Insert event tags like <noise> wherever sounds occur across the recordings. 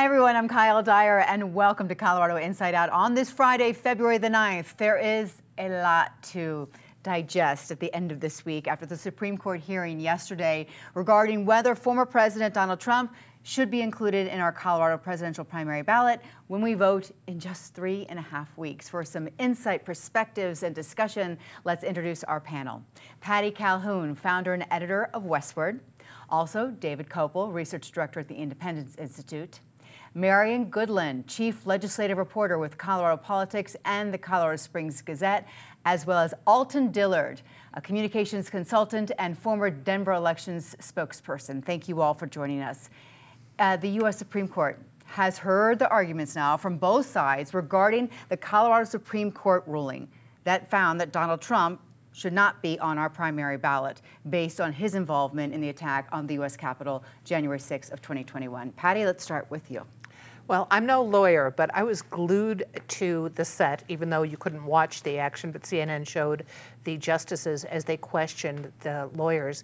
Hi, everyone. I'm Kyle Dyer, and welcome to Colorado Inside Out. On this Friday, February the 9th, there is a lot to digest at the end of this week after the Supreme Court hearing yesterday regarding whether former President Donald Trump should be included in our Colorado presidential primary ballot when we vote in just three and a half weeks. For some insight, perspectives, and discussion, let's introduce our panel. Patty Calhoun, founder and editor of Westword. Also, David Kopel, research director at the Independence Institute. Marianne Goodland, chief legislative reporter with Colorado Politics and the Colorado Springs Gazette, as well as Alton Dillard, a communications consultant and former Denver elections spokesperson. Thank you all for joining us. Uh, the U.S. Supreme Court has heard the arguments now from both sides regarding the Colorado Supreme Court ruling that found that Donald Trump should not be on our primary ballot based on his involvement in the attack on the U.S. Capitol January 6 of 2021. Patty, let's start with you. Well, I'm no lawyer, but I was glued to the set, even though you couldn't watch the action, but CNN showed the justices as they questioned the lawyers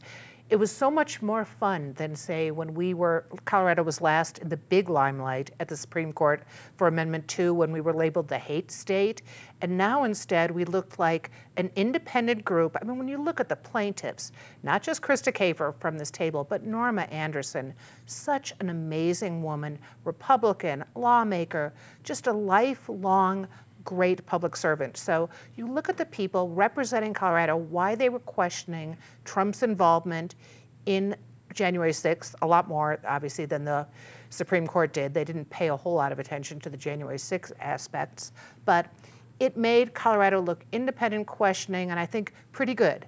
it was so much more fun than say when we were colorado was last in the big limelight at the supreme court for amendment 2 when we were labeled the hate state. And now instead we looked like an independent group. I mean when you look at the plaintiffs not just krista kafer from this table but norma anderson such an amazing woman republican lawmaker just a lifelong great public servant. So you look at the people representing Colorado, why they were questioning Trump's involvement in January 6th, a lot more, obviously, than the Supreme Court did. They didn't pay a whole lot of attention to the January 6th aspects, but it made Colorado look independent, questioning, and I think pretty good.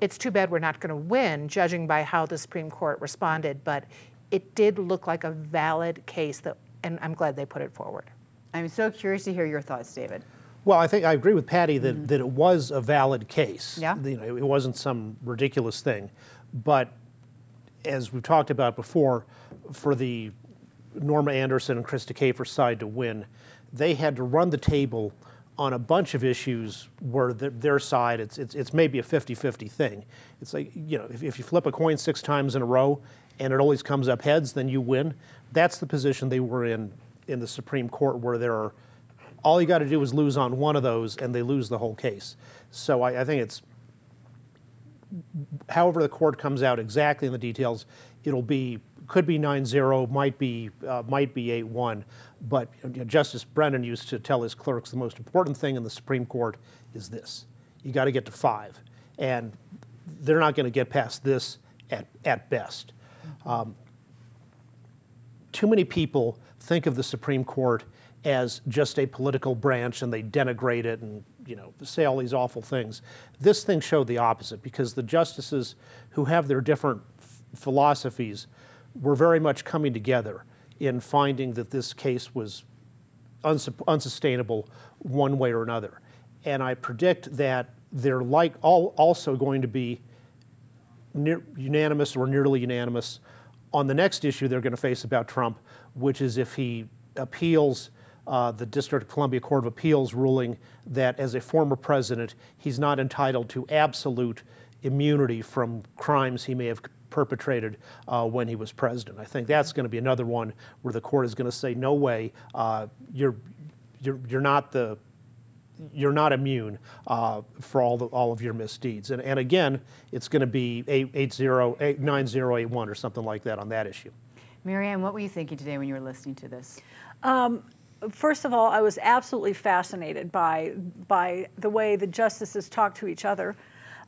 It's too bad we're not going to win, judging by how the Supreme Court responded, but it did look like a valid case, that, and I'm glad they put it forward. I'm so curious to hear your thoughts, David. Well, I think I agree with Patty that, mm-hmm. that it was a valid case. Yeah. You know, it wasn't some ridiculous thing. But as we've talked about before, for the Norma Anderson and Krista Kafer side to win, they had to run the table on a bunch of issues where the, their side, it's, it's, it's maybe a 50 50 thing. It's like, you know, if, if you flip a coin six times in a row and it always comes up heads, then you win. That's the position they were in in the Supreme Court where there are, all you got to do is lose on one of those and they lose the whole case. So I, I think it's, however the court comes out exactly in the details, it'll be could be 9-0, might be uh, might be 8-1. But you know, Justice Brennan used to tell his clerks the most important thing in the Supreme Court is this: you got to get to five, and they're not going to get past this at at best. Um, too many people think of the Supreme Court as just a political branch and they denigrate it and you know say all these awful things. This thing showed the opposite because the justices who have their different f- philosophies were very much coming together in finding that this case was uns- unsustainable one way or another. And I predict that they're like all, also going to be near, unanimous or nearly unanimous on the next issue they're going to face about Trump, which is if he appeals uh, the District of Columbia Court of Appeals ruling that as a former president, he's not entitled to absolute immunity from crimes he may have perpetrated uh, when he was president. I think that's going to be another one where the court is going to say, no way, uh, you're, you're, you're not the you're not immune uh, for all, the, all of your misdeeds. And, and again, it's going to be 8, 8, 0, 8, 9 0, 8 1 or something like that on that issue. Marianne, what were you thinking today when you were listening to this? Um, first of all, I was absolutely fascinated by by the way the justices talk to each other.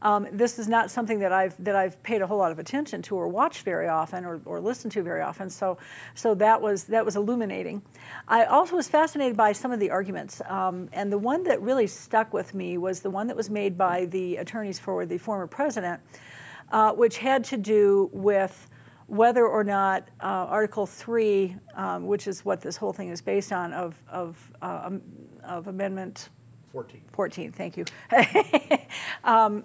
Um, this is not something that I've that I've paid a whole lot of attention to or watched very often or, or listened to very often. So, so that was that was illuminating. I also was fascinated by some of the arguments, um, and the one that really stuck with me was the one that was made by the attorneys for the former president, uh, which had to do with whether or not uh, Article 3, um, which is what this whole thing is based on, of, of, uh, um, of Amendment 14. 14, thank you. <laughs> um,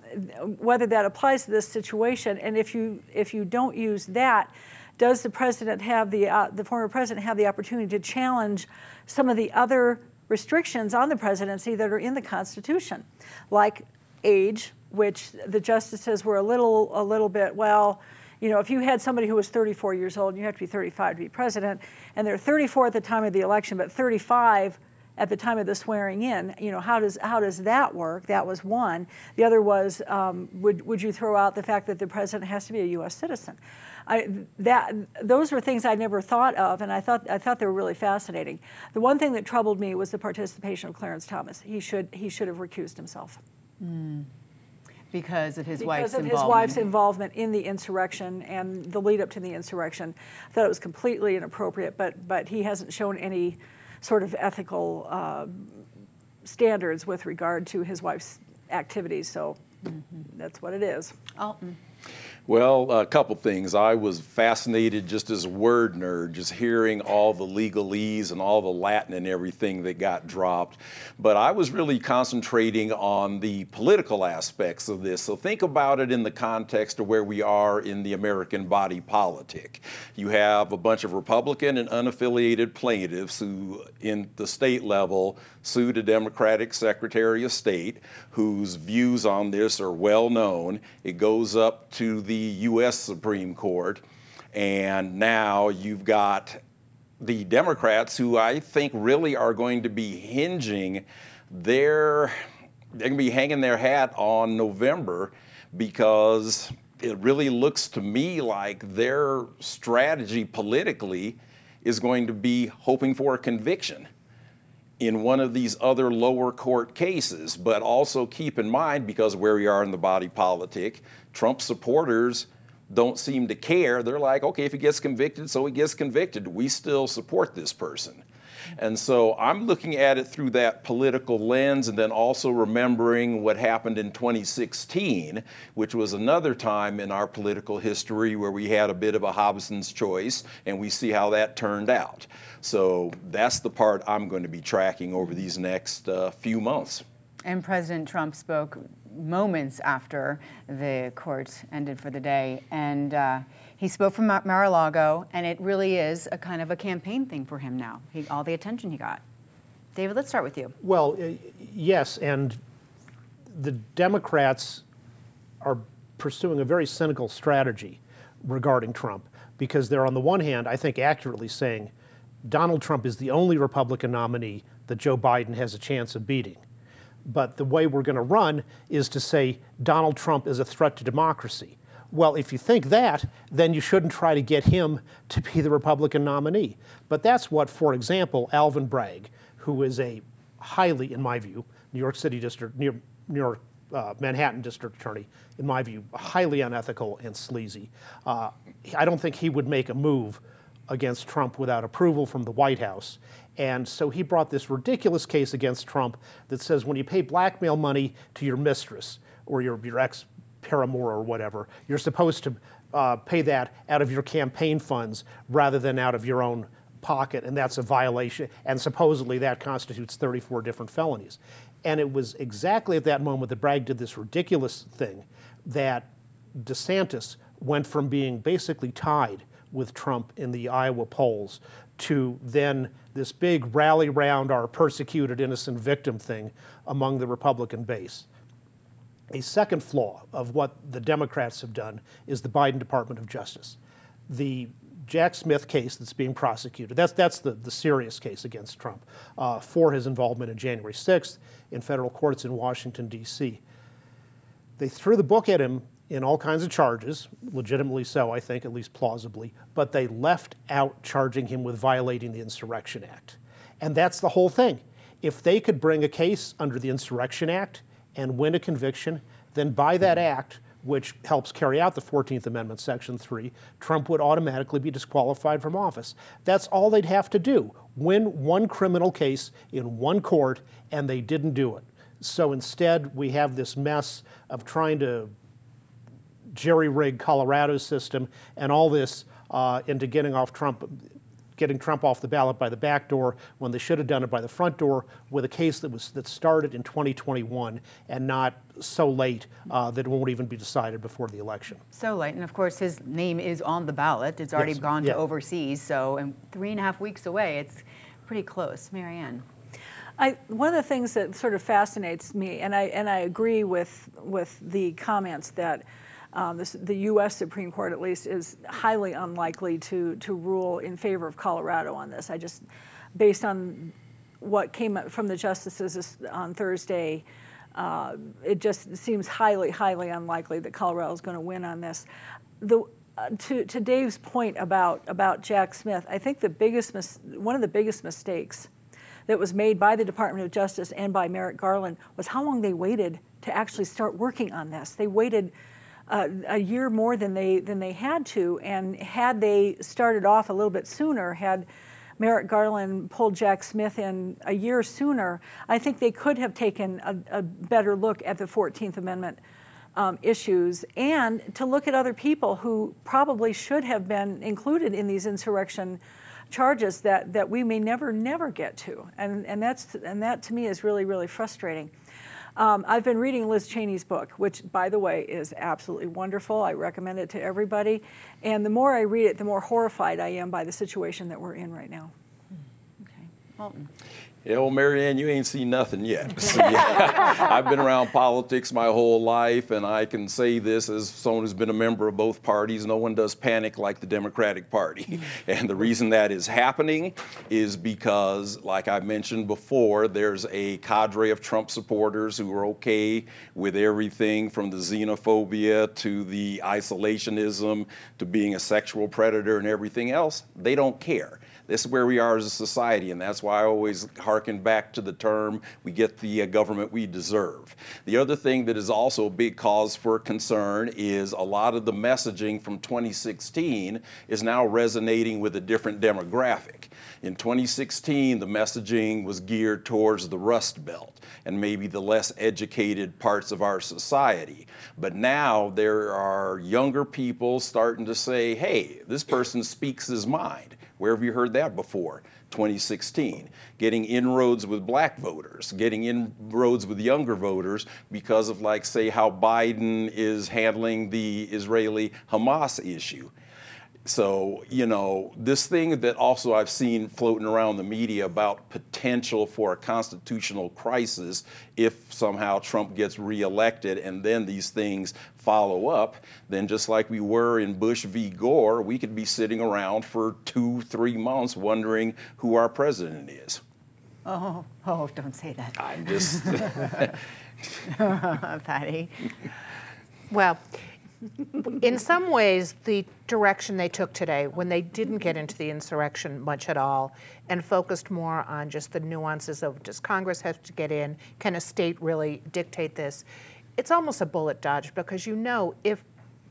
whether that applies to this situation, and if you, if you don't use that, does the president have the, uh, the former president have the opportunity to challenge some of the other restrictions on the presidency that are in the Constitution, like age, which the justices were a little, a little bit, well, You know, if you had somebody who was 34 years old, and you have to be 35 to be president, and they're 34 at the time of the election, but 35 at the time of the swearing in. You know, how does how does that work? That was one. The other was um, would would you throw out the fact that the president has to be a U.S. citizen? I, that those were things I never thought of, and I thought I thought they were really fascinating. The one thing that troubled me was the participation of Clarence Thomas. He should he should have recused himself. Mm. Because of his because wife's of involvement. his wife's involvement in the insurrection and the lead up to the insurrection. I thought it was completely inappropriate, but but he hasn't shown any sort of ethical uh, standards with regard to his wife's activities. So mm-hmm. that's what it is. Alton. Well, a couple things. I was fascinated just as a word nerd, just hearing all the legalese and all the Latin and everything that got dropped. But I was really concentrating on the political aspects of this. So think about it in the context of where we are in the American body politic. You have a bunch of Republican and unaffiliated plaintiffs who, in the state level, sued a Democratic Secretary of State whose views on this are well known. It goes up to the U.S. Supreme Court, and now you've got the Democrats who I think really are going to be hinging their, they're going to be hanging their hat on November because it really looks to me like their strategy politically is going to be hoping for a conviction in one of these other lower court cases. But also keep in mind, because where we are in the body politic, Trump supporters don't seem to care. They're like, okay, if he gets convicted, so he gets convicted. We still support this person. And so I'm looking at it through that political lens and then also remembering what happened in 2016, which was another time in our political history where we had a bit of a Hobson's choice and we see how that turned out. So that's the part I'm going to be tracking over these next uh, few months. And President Trump spoke moments after the court ended for the day. And uh, he spoke from Mar-a-Lago, and it really is a kind of a campaign thing for him now, he, all the attention he got. David, let's start with you. Well, uh, yes, and the Democrats are pursuing a very cynical strategy regarding Trump because they're, on the one hand, I think accurately saying Donald Trump is the only Republican nominee that Joe Biden has a chance of beating. But the way we're going to run is to say Donald Trump is a threat to democracy. Well, if you think that, then you shouldn't try to get him to be the Republican nominee. But that's what, for example, Alvin Bragg, who is a highly, in my view, New York City District, New York, uh, Manhattan District Attorney, in my view, highly unethical and sleazy. Uh, I don't think he would make a move against Trump without approval from the White House. And so he brought this ridiculous case against Trump that says when you pay blackmail money to your mistress or your, your ex paramour or whatever, you're supposed to uh, pay that out of your campaign funds rather than out of your own pocket, and that's a violation. And supposedly that constitutes 34 different felonies. And it was exactly at that moment that Bragg did this ridiculous thing that DeSantis went from being basically tied with Trump in the Iowa polls to then this big rally round our persecuted innocent victim thing among the Republican base. A second flaw of what the Democrats have done is the Biden Department of Justice. The Jack Smith case that's being prosecuted, that's, that's the, the serious case against Trump uh, for his involvement in January 6th in federal courts in Washington, D.C. They threw the book at him in all kinds of charges, legitimately so, I think, at least plausibly, but they left out charging him with violating the Insurrection Act. And that's the whole thing. If they could bring a case under the Insurrection Act and win a conviction, then by that act, which helps carry out the 14th Amendment, Section 3, Trump would automatically be disqualified from office. That's all they'd have to do win one criminal case in one court, and they didn't do it. So instead, we have this mess of trying to jerry rig Colorado's system and all this uh, into getting off Trump, getting Trump off the ballot by the back door when they should have done it by the front door with a case that was that started in 2021 and not so late uh, that it won't even be decided before the election. So late, and of course his name is on the ballot. It's already yes. gone yeah. to overseas, so and three and a half weeks away. It's pretty close, Marianne. I, one of the things that sort of fascinates me, and I and I agree with with the comments that this, the U.S. Supreme Court, at least, is highly unlikely to to rule in favor of Colorado on this. I just, based on what came from the justices on Thursday, uh, it just seems highly, highly unlikely that Colorado is going to win on this. The, uh, to, to Dave's point about, about Jack Smith, I think the biggest mis- one of the biggest mistakes that was made by the Department of Justice and by Merrick Garland was how long they waited to actually start working on this. They waited uh, a year more than they than they had to, and had they started off a little bit sooner, had Merrick Garland pulled Jack Smith in a year sooner, I think they could have taken a, a better look at the 14th Amendment um, issues and to look at other people who probably should have been included in these insurrection charges that, that we may never, never get to. And, and, that's, and that to me is really, really frustrating. Um, I've been reading Liz Cheney's book, which, by the way, is absolutely wonderful. I recommend it to everybody. And the more I read it, the more horrified I am by the situation that we're in right now. Okay. Alton. Yeah, well, Marianne, you ain't seen nothing yet. <laughs> So, yeah, <laughs> I've been around politics my whole life, and I can say this as someone who's been a member of both parties no one does panic like the Democratic Party. <laughs> And the reason that is happening is because, like I mentioned before, there's a cadre of Trump supporters who are okay with everything from the xenophobia to the isolationism to being a sexual predator and everything else. They don't care. This is where we are as a society, and that's why I always harken back to the term we get the uh, government we deserve. The other thing that is also a big cause for concern is a lot of the messaging from 2016 is now resonating with a different demographic. In 2016, the messaging was geared towards the Rust Belt and maybe the less educated parts of our society. But now there are younger people starting to say, hey, this person speaks his mind. Where have you heard that before? 2016. Getting inroads with black voters, getting inroads with younger voters because of, like, say, how Biden is handling the Israeli Hamas issue. So, you know, this thing that also I've seen floating around the media about potential for a constitutional crisis if somehow Trump gets reelected and then these things follow up, then just like we were in Bush v. Gore, we could be sitting around for two, three months wondering who our president is. Oh, oh, don't say that. I'm just. <laughs> Patty. <laughs> Well, <laughs> in some ways, the direction they took today, when they didn't get into the insurrection much at all and focused more on just the nuances of does Congress have to get in? Can a state really dictate this? It's almost a bullet dodge because you know if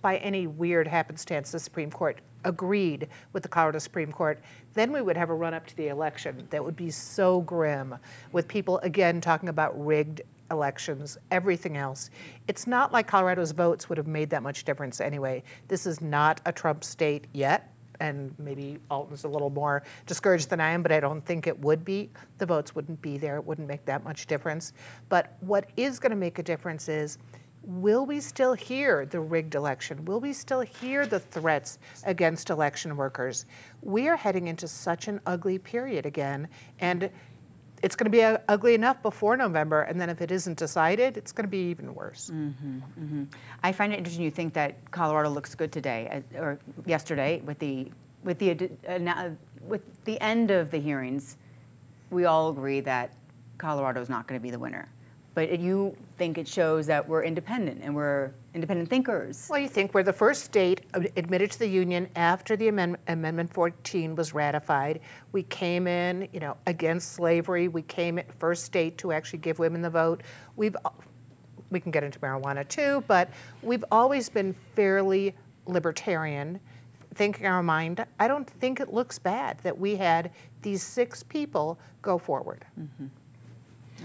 by any weird happenstance the Supreme Court agreed with the Colorado Supreme Court, then we would have a run up to the election that would be so grim with people again talking about rigged elections, everything else. It's not like Colorado's votes would have made that much difference anyway. This is not a Trump state yet, and maybe Alton's a little more discouraged than I am, but I don't think it would be. The votes wouldn't be there, it wouldn't make that much difference. But what is going to make a difference is will we still hear the rigged election? Will we still hear the threats against election workers? We are heading into such an ugly period again, and it's going to be uh, ugly enough before November, and then if it isn't decided, it's going to be even worse. Mm-hmm, mm-hmm. I find it interesting. You think that Colorado looks good today uh, or yesterday with the with the uh, with the end of the hearings. We all agree that Colorado is not going to be the winner but you think it shows that we're independent and we're independent thinkers. Well, you think we're the first state admitted to the union after the amendment, Amendment 14 was ratified. We came in, you know, against slavery. We came in first state to actually give women the vote. We've we can get into marijuana too, but we've always been fairly libertarian, thinking our mind. I don't think it looks bad that we had these six people go forward. Mm-hmm.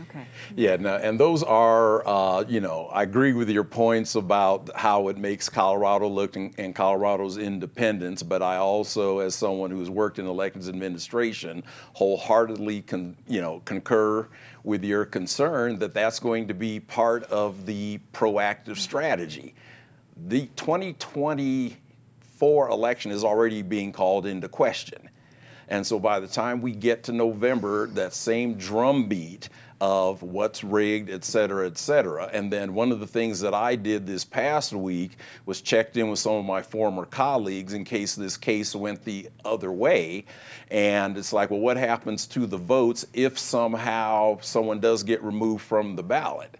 Okay. Yeah, no, and those are, uh, you know, I agree with your points about how it makes Colorado look and, and Colorado's independence, but I also, as someone who's worked in elections administration, wholeheartedly, con, you know, concur with your concern that that's going to be part of the proactive strategy. The 2024 election is already being called into question. And so by the time we get to November, that same drumbeat of what's rigged, et cetera, et cetera. And then one of the things that I did this past week was checked in with some of my former colleagues in case this case went the other way. And it's like, well, what happens to the votes if somehow someone does get removed from the ballot?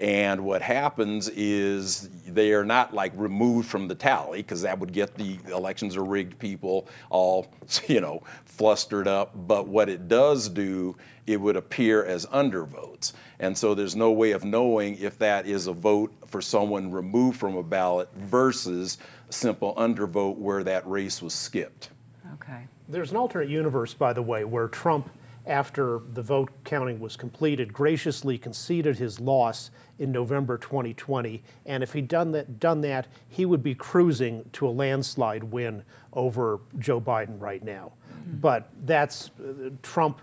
And what happens is they are not like removed from the tally because that would get the elections are rigged people all, <laughs> you know, flustered up. But what it does do, it would appear as undervotes. And so there's no way of knowing if that is a vote for someone removed from a ballot versus a simple undervote where that race was skipped. Okay. There's an alternate universe, by the way, where Trump, after the vote counting was completed, graciously conceded his loss in November 2020. And if he'd done that, done that, he would be cruising to a landslide win over Joe Biden right now. But that's uh, Trump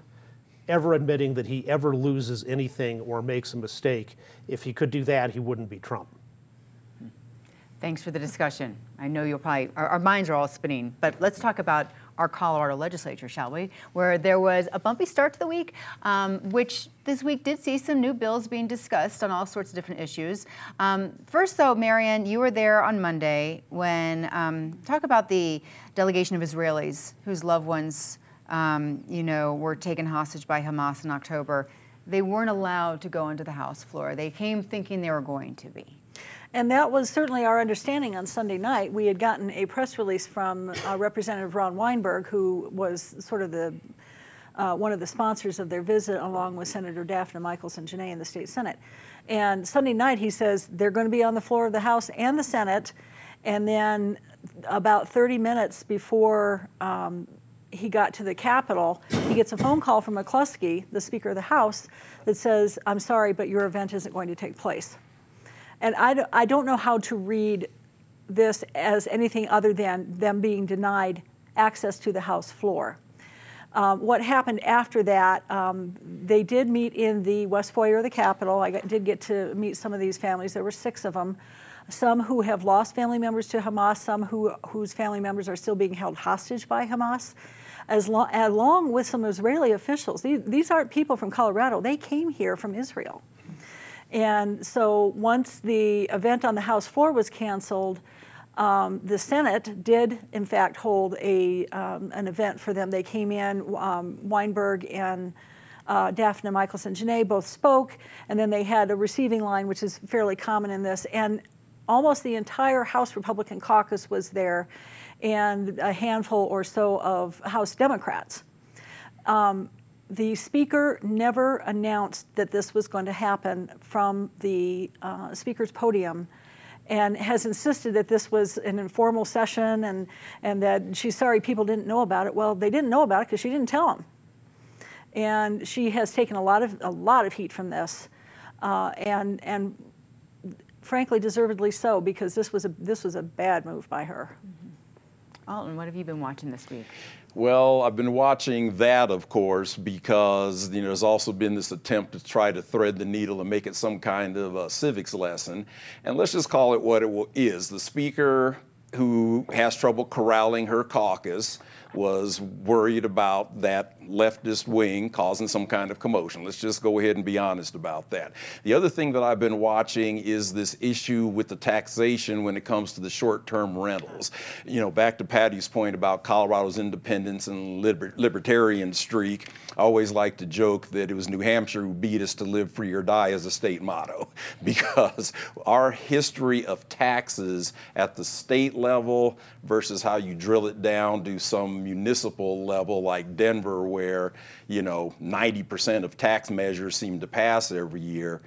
ever admitting that he ever loses anything or makes a mistake. If he could do that, he wouldn't be Trump. Thanks for the discussion. I know you'll probably, our, our minds are all spinning, but let's talk about our Colorado legislature, shall we? Where there was a bumpy start to the week, um, which this week did see some new bills being discussed on all sorts of different issues. Um, first, though, Marianne, you were there on Monday when um, talk about the delegation of Israelis whose loved ones, um, you know, were taken hostage by Hamas in October. They weren't allowed to go into the House floor. They came thinking they were going to be. And that was certainly our understanding on Sunday night. We had gotten a press release from uh, Representative Ron Weinberg, who was sort of the uh, one of the sponsors of their visit, along with Senator Dafna Michaelson Jenet in the state Senate. And Sunday night, he says they're going to be on the floor of the House and the Senate. And then, about 30 minutes before um, he got to the Capitol, he gets a phone call from McCluskie, the Speaker of the House, that says, I'm sorry, but your event isn't going to take place. And I, I don't know how to read this as anything other than them being denied access to the House floor. Um, what happened after that, um, they did meet in the West Foyer of the Capitol. I got, did get to meet some of these families. There were six of them. Some who have lost family members to Hamas, some who, whose family members are still being held hostage by Hamas, as lo- along with some Israeli officials. These, these aren't people from Colorado, they came here from Israel. And so once the event on the House floor was canceled, um, the Senate did, in fact, hold a, um, an event for them. They came in, um, Weinberg and uh, Dafna Michaelson Jenet both spoke, and then they had a receiving line, which is fairly common in this. And almost the entire House Republican caucus was there, and a handful or so of House Democrats. Um, the speaker never announced that this was going to happen from the uh, speaker's podium and has insisted that this was an informal session and, and that she's sorry people didn't know about it. Well, they didn't know about it because she didn't tell them. And she has taken a lot of, a lot of heat from this, uh, and, and frankly, deservedly so, because this was a, this was a bad move by her. Alton, what have you been watching this week? Well, I've been watching that, of course, because you know there's also been this attempt to try to thread the needle and make it some kind of a civics lesson. And let's just call it what it is. The speaker who has trouble corralling her caucus was worried about that leftist wing causing some kind of commotion. Let's just go ahead and be honest about that. The other thing that I've been watching is this issue with the taxation when it comes to the short-term rentals. You know, back to Patty's point about Colorado's independence and liber- libertarian streak, I always like to joke that it was New Hampshire who beat us to live free or die as a state motto <laughs> because our history of taxes at the state level versus how you drill it down to some municipal level like Denver where, you know, 90% of tax measures seem to pass every year.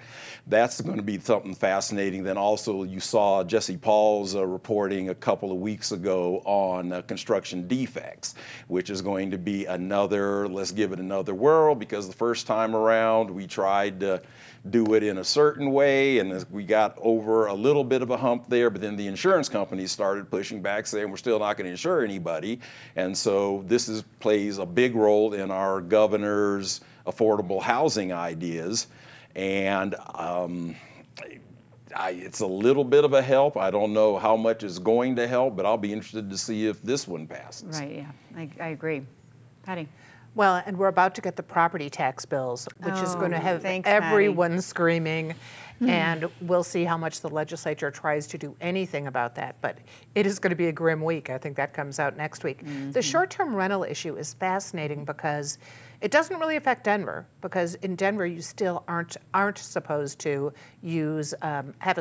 That's going to be something fascinating. Then also, you saw Jesse Paul's uh, reporting a couple of weeks ago on uh, construction defects, which is going to be another, let's give it another whirl, because the first time around we tried to do it in a certain way, and we got over a little bit of a hump there, but then the insurance companies started pushing back, saying we're still not going to insure anybody. And so this is, plays a big role in our governor's affordable housing ideas. And um, I, it's a little bit of a help. I don't know how much is going to help, but I'll be interested to see if this one passes. Right, yeah, I, I agree. Patty. Well, and we're about to get the property tax bills, which is going to Oh, have thanks, everyone screaming. And we'll see how much the legislature tries to do anything about that. But it is going to be a grim week. I think that comes out next week. The short term rental issue is fascinating because it doesn't really affect Denver, because in Denver, you still aren't, aren't supposed to use, um, have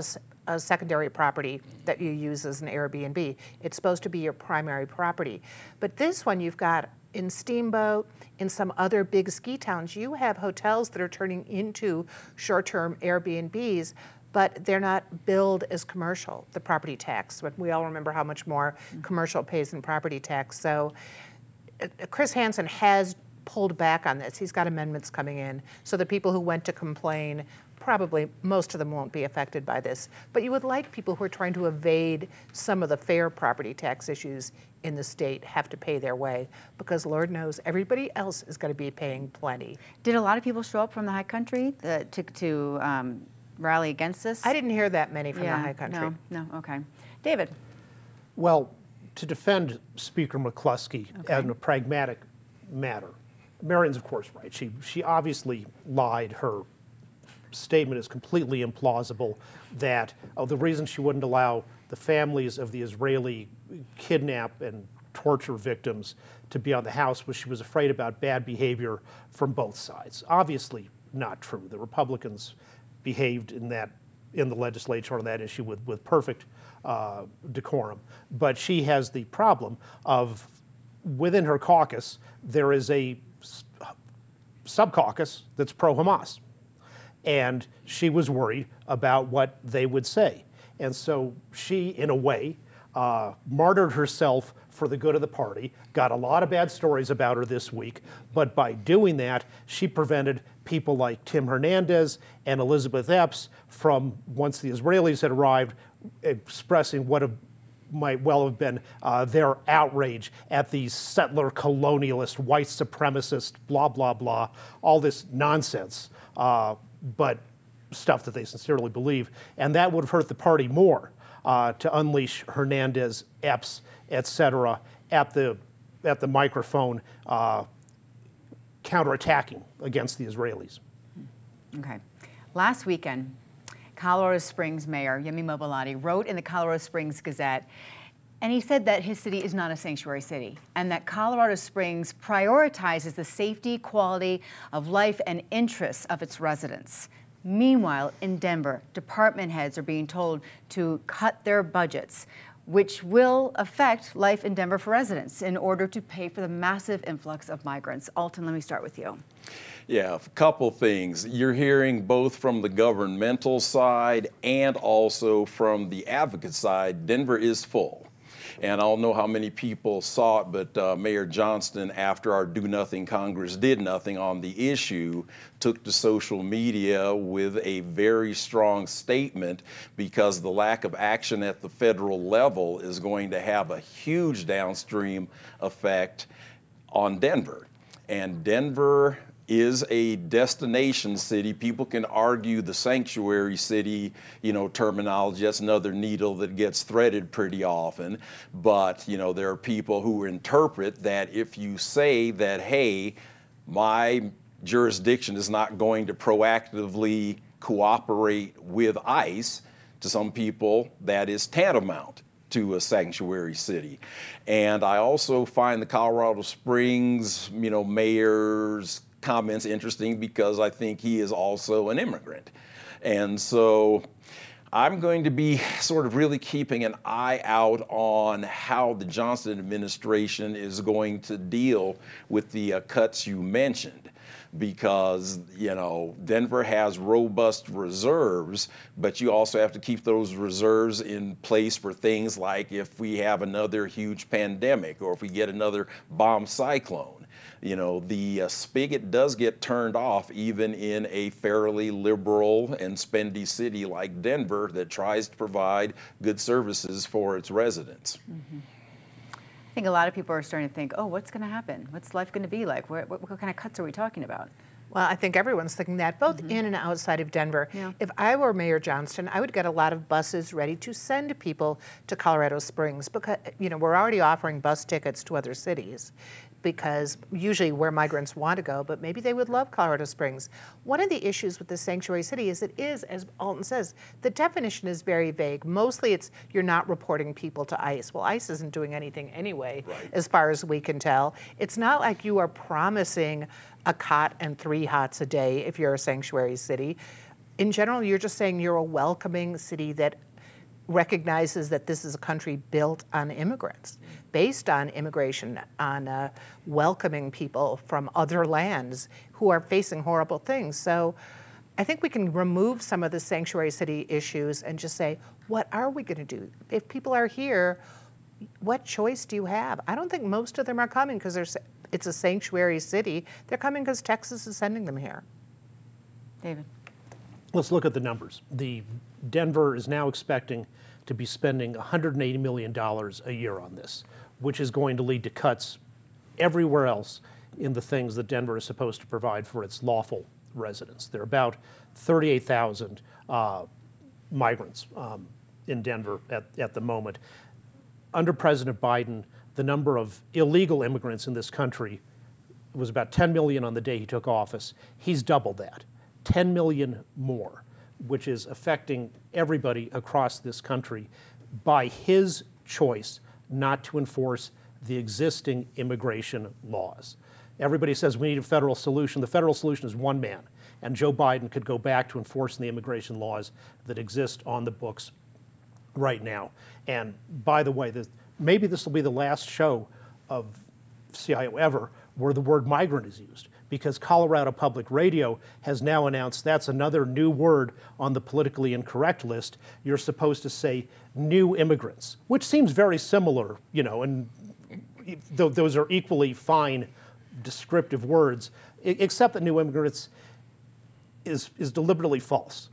a secondary property that you use as an Airbnb. It's supposed to be your primary property. But this one, you've got in Steamboat, in some other big ski towns, you have hotels that are turning into short term Airbnbs, but they're not billed as commercial, the property tax. But we all remember how much more commercial pays in property tax. So uh, Chris Hansen has pulled back on this. He's got amendments coming in. So the people who went to complain, probably most of them won't be affected by this. But you would like people who are trying to evade some of the fair property tax issues in the state have to pay their way because Lord knows everybody else is going to be paying plenty. Did a lot of people show up from the high country the, to, to um, rally against this? I didn't hear that many from yeah, the high country. No, no, okay. David. Well, to defend Speaker McCluskie in a pragmatic matter, Marianne's of course right. She she obviously lied. Her statement is completely implausible. That oh, the reason she wouldn't allow the families of the Israeli kidnap and torture victims to be on the House was she was afraid about bad behavior from both sides. Obviously not true. The Republicans behaved in that in the legislature on that issue with, with perfect uh, decorum. But she has the problem of within her caucus, there is a sub-caucus that's pro-Hamas. And she was worried about what they would say. And so she, in a way, uh, martyred herself for the good of the party, got a lot of bad stories about her this week, but by doing that, she prevented people like Tim Hernandez and Elizabeth Epps from, once the Israelis had arrived, expressing what have, might well have been uh, their outrage at these settler colonialist, white supremacist, blah, blah, blah, all this nonsense, uh, but stuff that they sincerely believe. And that would have hurt the party more uh, to unleash Hernandez, Epps, et cetera, at the, at the microphone, uh, counterattacking against the Israelis. Okay. Last weekend, Colorado Springs Mayor Yemi Mobolade wrote in the Colorado Springs Gazette, and he said that his city is not a sanctuary city, and that Colorado Springs prioritizes the safety, quality of life, and interests of its residents. Meanwhile, in Denver, department heads are being told to cut their budgets, which will affect life in Denver for residents in order to pay for the massive influx of migrants. Alton, let me start with you. Yeah, a couple things. You're hearing both from the governmental side and also from the advocate side. Denver is full. And I don't know how many people saw it, but uh, Mayor Johnston, after our Do Nothing Congress did nothing on the issue, took to social media with a very strong statement because the lack of action at the federal level is going to have a huge downstream effect on Denver. And Denver is a destination city. People can argue the sanctuary city, you know, terminology. That's another needle that gets threaded pretty often. But, you know, there are people who interpret that if you say that, hey, my jurisdiction is not going to proactively cooperate with ICE, to some people, that is tantamount to a sanctuary city. And I also find the Colorado Springs, you know, mayor's comments interesting because I think he is also an immigrant. And so I'm going to be sort of really keeping an eye out on how the Johnston administration is going to deal with the uh, cuts you mentioned because you know Denver has robust reserves, but you also have to keep those reserves in place for things like if we have another huge pandemic or if we get another bomb cyclone. You know, the uh, spigot does get turned off even in a fairly liberal and spendy city like Denver that tries to provide good services for its residents. I think a lot of people are starting to think, oh, what's going to happen? What's life going to be like? What, what, what kind of cuts are we talking about? Well, I think everyone's thinking that, both in and outside of Denver. Yeah. If I were Mayor Johnston, I would get a lot of buses ready to send people to Colorado Springs because, you know, we're already offering bus tickets to other cities. Because usually where migrants want to go, but maybe they would love Colorado Springs. One of the issues with the sanctuary city is it is, as Alton says, the definition is very vague. Mostly it's you're not reporting people to ICE. Well, ICE isn't doing anything anyway, Right. as far as we can tell. It's not like you are promising a cot and three hots a day if you're a sanctuary city. In general, you're just saying you're a welcoming city that recognizes that this is a country built on immigrants, based on immigration, on uh, welcoming people from other lands who are facing horrible things. So I think we can remove some of the sanctuary city issues and just say, what are we going to do? If people are here, what choice do you have? I don't think most of them are coming because it's a sanctuary city. They're coming because Texas is sending them here. David. Let's look at the numbers. The Denver is now expecting to be spending $180 million a year on this, which is going to lead to cuts everywhere else in the things that Denver is supposed to provide for its lawful residents. There are about 38,000 uh, migrants um, in Denver at, at the moment. Under President Biden, the number of illegal immigrants in this country was about 10 million on the day he took office. He's doubled that, 10 million more which is affecting everybody across this country by his choice not to enforce the existing immigration laws. Everybody says we need a federal solution. The federal solution is one man, and Joe Biden could go back to enforcing the immigration laws that exist on the books right now. And by the way, this, maybe this will be the last show of CIO ever where the word migrant is used because Colorado Public Radio has now announced that's another new word on the politically incorrect list. You're supposed to say new immigrants, which seems very similar, you know, and th- those are equally fine descriptive words, except that new immigrants is, is deliberately false.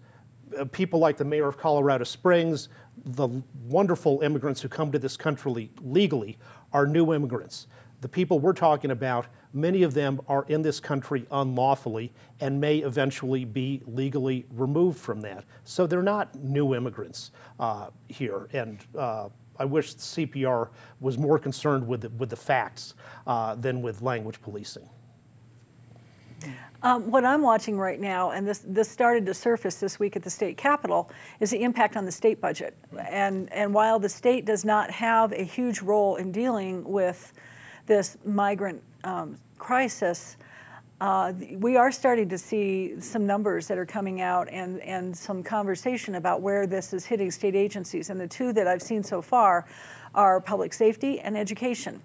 Uh, people like the mayor of Colorado Springs, the wonderful immigrants who come to this country legally, are new immigrants. The people we're talking about Many of them are in this country unlawfully and may eventually be legally removed from that. So they're not new immigrants uh, here. And uh, I wish CPR was more concerned with the, with the facts uh, than with language policing. Um, what I'm watching right now, and this, this started to surface this week at the state capitol, is the impact on the state budget. And, and while the state does not have a huge role in dealing with this migrant um, crisis, uh, we are starting to see some numbers that are coming out and, and some conversation about where this is hitting state agencies. And the two that I've seen so far are public safety and education.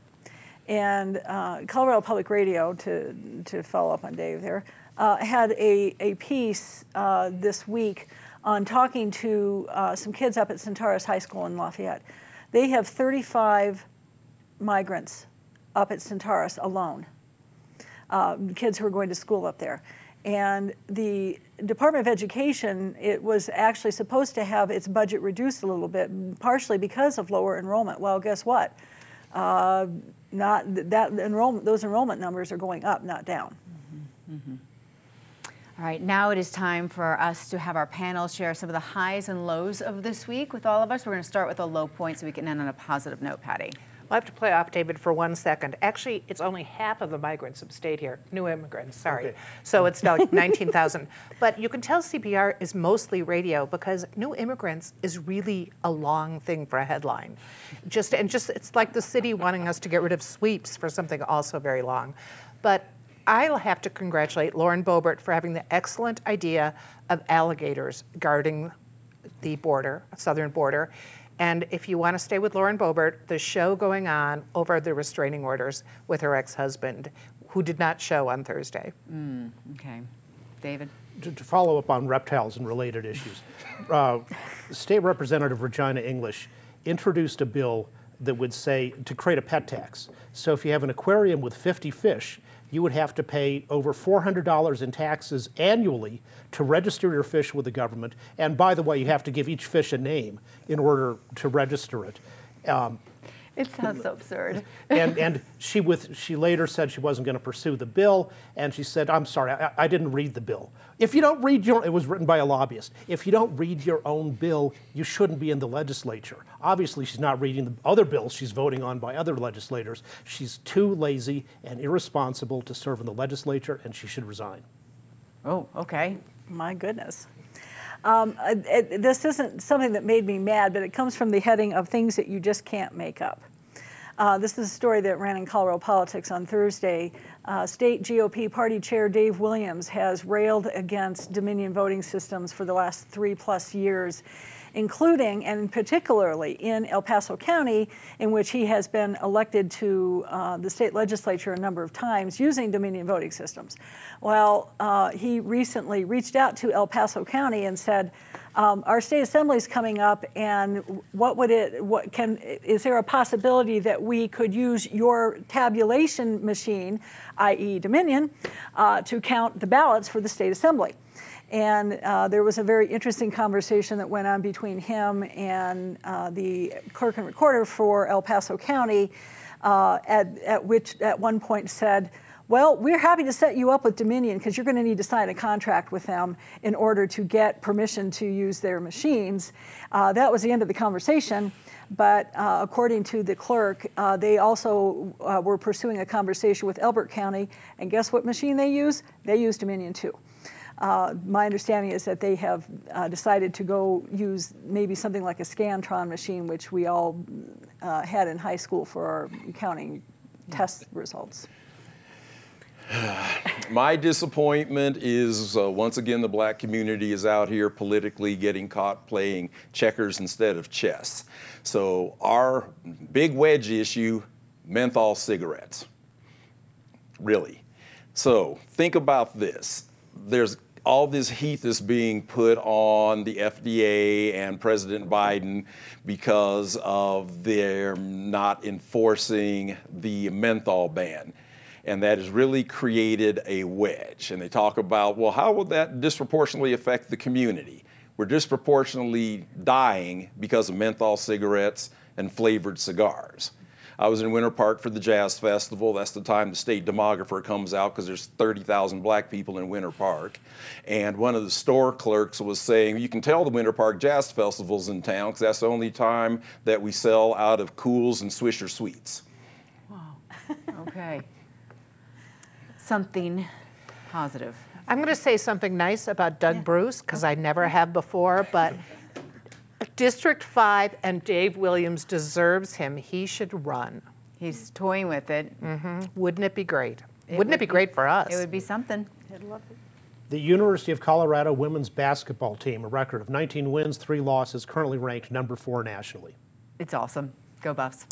And uh, Colorado Public Radio, to, to follow up on Dave there, uh, had a, a piece uh, this week on talking to uh, some kids up at Centaurus High School in Lafayette. They have 35 migrants up at Centaurus alone uh, kids who are going to school up there. And the Department of Education, it was actually supposed to have its budget reduced a little bit, partially because of lower enrollment. Well, guess what? Uh, not that enrollment; those enrollment numbers are going up, not down. Mm-hmm. Mm-hmm. All right, now it is time for us to have our panel share some of the highs and lows of this week with all of us. We're going to start with a low point so we can end on a positive note, Patty. I have to play off David for one second. Actually, it's only half of the migrants have stayed here, new immigrants, sorry. Okay. So it's like <laughs> 19,000. But you can tell CPR is mostly radio because new immigrants is really a long thing for a headline. Just and just it's like the city wanting us to get rid of sweeps for something also very long. But I'll have to congratulate Lauren Boebert for having the excellent idea of alligators guarding the border, southern border. And if you want to stay with Lauren Boebert, the show going on over the restraining orders with her ex husband, who did not show on Thursday. Mm, okay. David? To, to, follow up on reptiles and related issues, <laughs> uh, State Representative Regina English introduced a bill that would say to create a pet tax. So if you have an aquarium with 50 fish, you would have to pay over $400 in taxes annually to register your fish with the government. And by the way, you have to give each fish a name in order to register it. Um, It sounds so absurd. <laughs> and and she with she later said she wasn't going to pursue the bill, and she said, "I'm sorry, I, I didn't read the bill. If you don't read your, it was written by a lobbyist. If you don't read your own bill, you shouldn't be in the legislature. Obviously, she's not reading the other bills she's voting on by other legislators. She's too lazy and irresponsible to serve in the legislature, and she should resign." Oh, okay. My goodness. Um, it, this isn't something that made me mad, but it comes from the heading of things that you just can't make up. Uh, this is a story that ran in Colorado Politics on Thursday. Uh, State GOP Party Chair Dave Williams has railed against Dominion voting systems for the last three plus years including and particularly in El Paso County, in which he has been elected to uh, the state legislature a number of times using Dominion voting systems. Well, uh, he recently reached out to El Paso County and said, um, our state assembly is coming up, and what would it? What can? Is there a possibility that we could use your tabulation machine, i.e., Dominion, uh, to count the ballots for the state assembly? And uh, there was a very interesting conversation that went on between him and uh, the clerk and recorder for El Paso County, uh, at, at which at one point said, well, we're happy to set you up with Dominion because you're going to need to sign a contract with them in order to get permission to use their machines. Uh, that was the end of the conversation. But uh, according to the clerk, uh, they also uh, were pursuing a conversation with Elbert County. And guess what machine they use? They use Dominion too. Uh, my understanding is that they have uh, decided to go use maybe something like a Scantron machine, which we all uh, had in high school for our counting test results. <sighs> My disappointment is uh, once again the black community is out here politically getting caught playing checkers instead of chess. So, our big wedge issue menthol cigarettes. Really. So, think about this. There's all this heat is being put on the FDA and President Biden because of their not enforcing the menthol ban. And that has really created a wedge. And they talk about, well, how will that disproportionately affect the community? We're disproportionately dying because of menthol cigarettes and flavored cigars. I was in Winter Park for the Jazz Festival. That's the time the state demographer comes out because there's 30,000 black people in Winter Park. And one of the store clerks was saying, you can tell the Winter Park Jazz Festival's in town because that's the only time that we sell out of Kools and Swisher Sweets. Wow. <laughs> Okay. something positive. I'm going to say something nice about Doug yeah. Bruce because I never have before, but District 5 and Dave Williams deserves him. He should run. He's toying with it. Mm-hmm. Wouldn't it be great? It Wouldn't would it be, be great for us? It would be something. I'd love it. The University of Colorado women's basketball team, a record of 19 wins, three losses, currently ranked number four nationally. It's awesome. Go Buffs.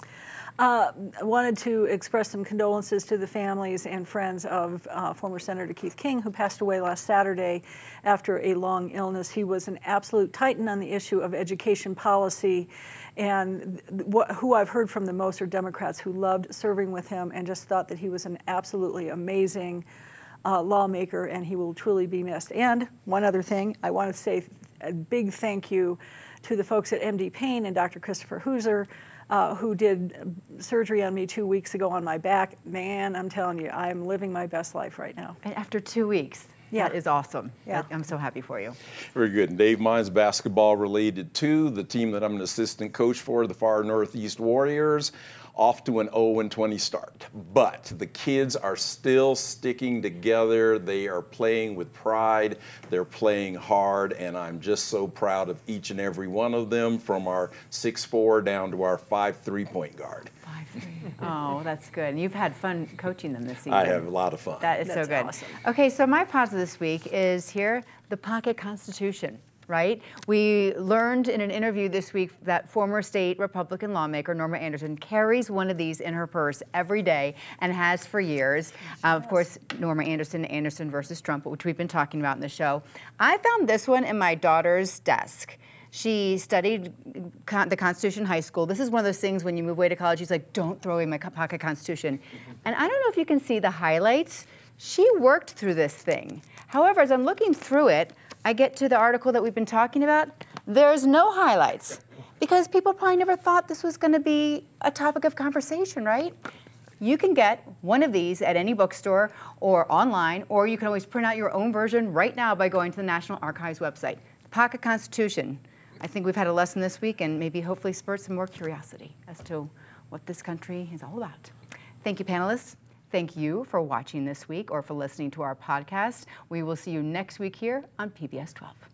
Uh, I wanted to express some condolences to the families and friends of uh, former Senator Keith King, who passed away last Saturday after a long illness. He was an absolute titan on the issue of education policy. And wh- who I've heard from the most are Democrats who loved serving with him and just thought that he was an absolutely amazing uh, lawmaker and he will truly be missed. And one other thing, I want to say a big thank you to the folks at MD Payne and Dr. Christopher Hooser uh, who did surgery on me two weeks ago on my back. Man, I'm telling you, I'm living my best life right now. And after two weeks. Yeah. That is awesome. Yeah. I'm so happy for you. Very good. And Dave, mine's basketball related too. The team that I'm an assistant coach for, the Far Northeast Warriors, off to an 0 20 start. But the kids are still sticking together. They are playing with pride. They're playing hard, and I'm just so proud of each and every one of them, from our 6 4 down to our 5 3 point guard. Five, three. oh, that's good. And you've had fun coaching them this season. I have a lot of fun. That is that's so good. Awesome. Okay, so my positive this week is here the Pocket Constitution right? We learned in an interview this week that former state Republican lawmaker Norma Anderson carries one of these in her purse every day and has for years. Uh, of course, Norma Anderson, Anderson versus Trump, which we've been talking about in the show. I found this one in my daughter's desk. She studied con- the Constitution High School. This is one of those things when you move away to college, she's like, don't throw away my pocket Constitution. And I don't know if you can see the highlights. She worked through this thing. However, as I'm looking through it, I get to the article that we've been talking about, there's no highlights. because people probably never thought this was going to be a topic of conversation, right? You can get one of these at any bookstore or online, or you can always print out your own version right now by going to the National Archives website. The Pocket Constitution. I think we've had a lesson this week and maybe hopefully spurred some more curiosity as to what this country is all about. Thank you, panelists. Thank you for watching this week or for listening to our podcast. We will see you next week here on PBS 12.